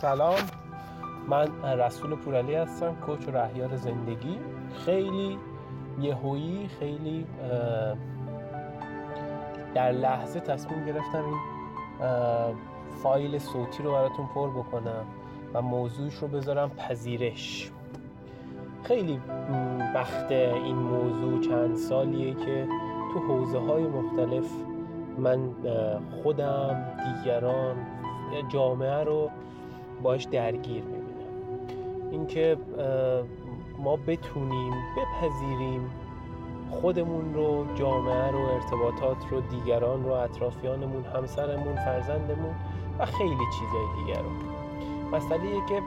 سلام. من رسول پورعلی هستم کوچ و رهیار زندگی. خیلی یهویی خیلی در لحظه تصمیم گرفتم این فایل صوتی رو براتون پر بکنم و موضوعش رو بذارم پذیرش. خیلی وقت این موضوع چند سالیه که تو حوزه های مختلف من خودم دیگران جامعه رو باش درگیر می‌بینم. اینکه ما بتونیم بپذیریم خودمون رو جامعه رو ارتباطات رو دیگران رو اطرافیانمون همسرمون فرزندمون و خیلی چیزهای دیگر رو. مسئله که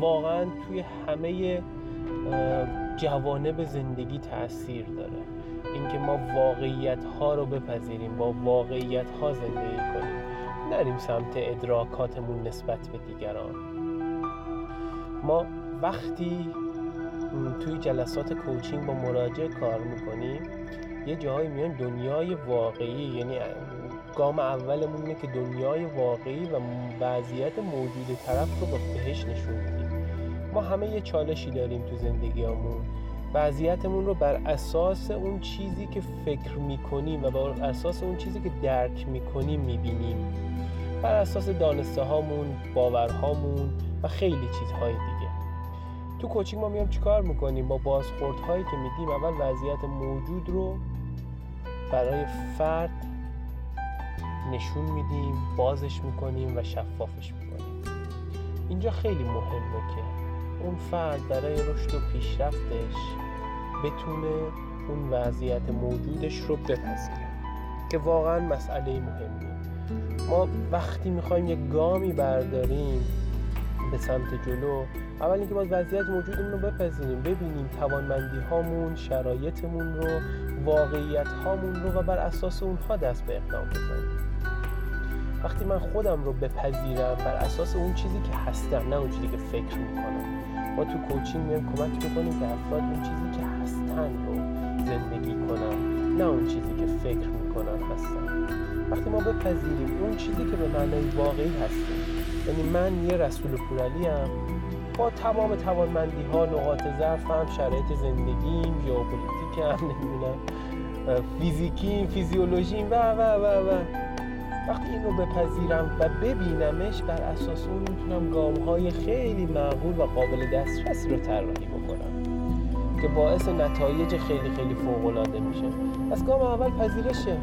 واقعا توی همه جوانب زندگی تاثیر داره. اینکه ما واقعیت ها رو بپذیریم با واقعیت ها زندگی کنیم. نریم سمت ادراکاتمون نسبت به دیگران. ما وقتی توی جلسات کوچینگ با مراجع کار می‌کنیم یه جاهایی میایم دنیای واقعی یعنی گام اولمون اینه که دنیای واقعی و وضعیت موجود طرف رو بهش نشون میدیم. ما همه یه چالشی داریم تو زندگیامون وضعیتمون رو بر اساس اون چیزی که فکر می‌کنیم و بر اساس اون چیزی که درک می‌کنیم می‌بینیم. بر اساس دانسته هامون باورهامون و خیلی چیزهای دیگه. تو کوچینگ ما میام چیکار می‌کنیم؟ با بازخورد هایی که میدیم اول وضعیت موجود رو برای فرد نشون میدیم بازش می‌کنیم و شفافش می‌کنیم. اینجا خیلی مهمه که اون فرد برای رشد و پیشرفتش بتونه اون وضعیت موجودش رو بپذیره که واقعا مسئله مهمیه. ما وقتی می‌خوایم یک گامی برداریم به سمت جلو اول اینکه باز وضعیت موجودمون رو بپذیریم ببینیم توانمندی هامون شرایطمون رو واقعیت هامون رو و بر اساس اونها دست به اقدام بزنیم. وقتی من خودم رو بپذیرم بر اساس اون چیزی که هستم نه اون چیزی که فکر می‌کنم. ما تو کوچینگ میایم کمک می‌کنیم که افراد اون چیزی که هستن رو زندگی کنن نه اون چیزی که فکر می‌کنن هستن. وقتی ما بپذیریم اون چیزی که به معنای واقعی هستیم یعنی من یه رسول پورالی هم با تمام توانمندی ها نقاط ضعفم شرایط زندگیم ژئوپلیتیکم نمی‌دونم فیزیکیم فیزیولوژیم و و و و. وقتی این رو بپذیرم و ببینمش بر اساس اون می‌تونم گام های خیلی معقول و قابل دسترسی رو طراحی بکنم که باعث نتایج خیلی خیلی فوق العاده میشه. از گام اول پذیرشه.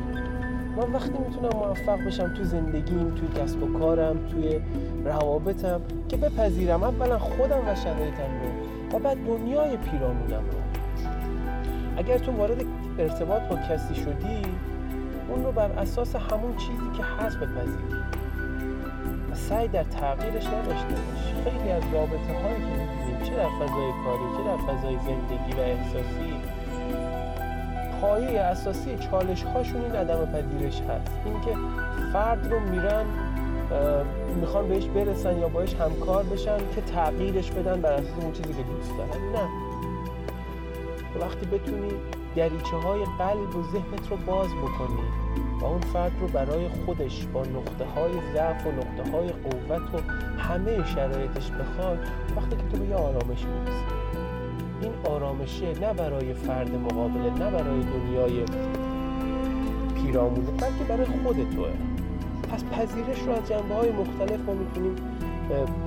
من وقتی می‌تونم موفق بشم تو زندگیم توی کسب و کارم توی روابطم که بپذیرم اولا خودم و شرایطم رو و بعد دنیای پیرامونم رو. اگر تو وارد ارتباط با کسی شدی اون رو بر اساس همون چیزی که هست بپذیری. و سعی در تغییرش نداشته باش خیلی از رابطه هایی که می‌بینیم چه در فضای کاری چه در فضای زندگی و احساسی پایه اساسی چالش هاشون این عدم پذیرش هست. اینکه فرد رو میرن می‌خوان بهش برسن یا باش همکار بشن که تغییرش بدن بر اساس اون چیزی که دوست دارن. نه. وقتی بتونی دریچه های قلب و ذهنت رو باز بکنی و اون فرد رو برای خودش با نقطه های ضعف و نقطه های قوت و همه شرایطش بخواد وقتی که تو به یه آرامش می‌رسی. این آرامشه نه برای فرد مقابله نه برای دنیای پیرامونه بلکه برای خود توه. پس پذیرش رو از جنبه های مختلف ما می‌تونیم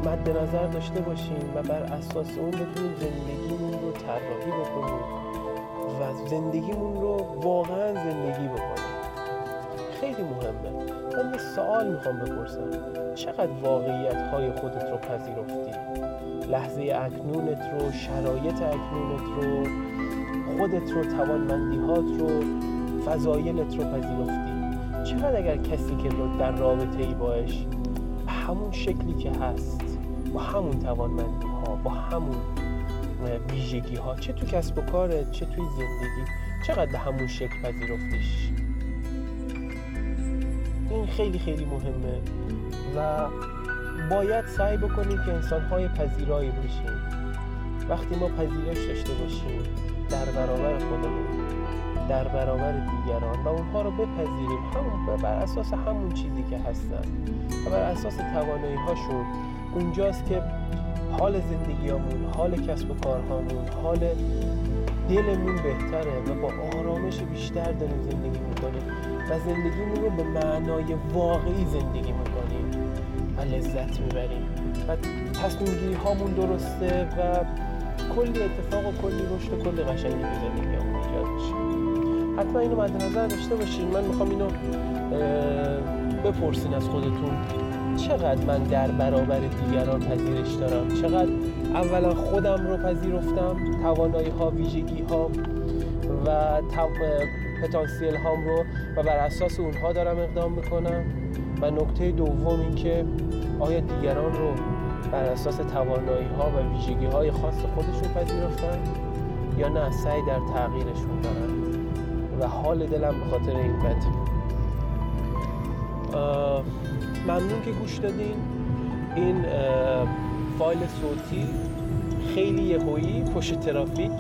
مد نظر داشته باشیم و بر اساس اون بتونیم زندگیمون رو طراحی بکنیم. زندگیمون رو واقعا زندگی بکنیم. خیلی مهمه. من یه سوال می‌خوام بپرسم. چقدر واقعیت های خودت رو پذیرفتی؟ لحظه اکنونت رو شرایط اکنونت رو خودت رو توانمندیهات رو فضایلت رو پذیرفتی؟ چقدر اگر کسی که در رابطه ای باش همون شکلی که هست با همون توانمندی ها با همون ویژگی ها چه تو کسب و کارت چه توی زندگی چقدر به همون شکل پذیرفتیش؟ این خیلی خیلی مهمه و باید سعی بکنیم که انسان های پذیرایی باشیم. وقتی ما پذیرش داشته باشیم در برابر خودمون. در برابر دیگران و اونها رو بپذیریم. همون بر اساس همون چیزی که هستن. و بر اساس توانایی هاشون اونجاست که حال زندگیامون حال کسب و کارهامون حال دلمون بهتره و با آرامش بیشتر داریم زندگی می‌کنیم و زندگیمون رو به معنای واقعی زندگی می‌کنیم و لذت می‌بریم. و تصمیم گیری هامون درسته و کلی اتفاق و کلی رشد و کلی قشنگی به زندگیمون ایجاد میشه. حتما اینو مد نظر داشته باشین. من می‌خوام اینو بپرسین از خودتون. چقدر من در برابر دیگران پذیرش دارم؟ چقدر اولا خودم رو پذیرفتم توانایی ها ویژگی ها و پتانسیل هام رو و بر اساس اونها دارم اقدام می‌کنم. و نکته دوم این که آیا دیگران رو بر اساس توانایی ها و ویژگی های خاص خودشون پذیرفتن یا نه؟ سعی در تغییرشون دارن و حال دلم به خاطر این بد ممنون که گوش دادین. این فایل صوتی خیلی یهویی پشت ترافیک.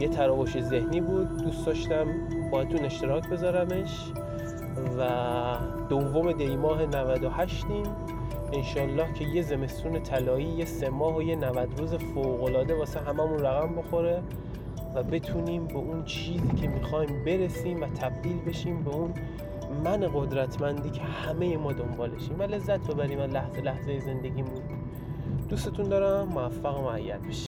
یه تراوش ذهنی بود. دوست داشتم باهاتون اشتراک بذارمش. و دوم دیماه 98 این انشالله که یه زمستون طلایی یه سه ماه و یه 90 روز فوقالعاده واسه هممون رقم بخوره. و بتونیم به اون چیزی که می‌خوایم برسیم و تبدیل بشیم به اون من قدرتمندی که همه ما دنبالشیم. و لذت ببریم از لحظه لحظه زندگیمون. دوستتون دارم. موفق و معید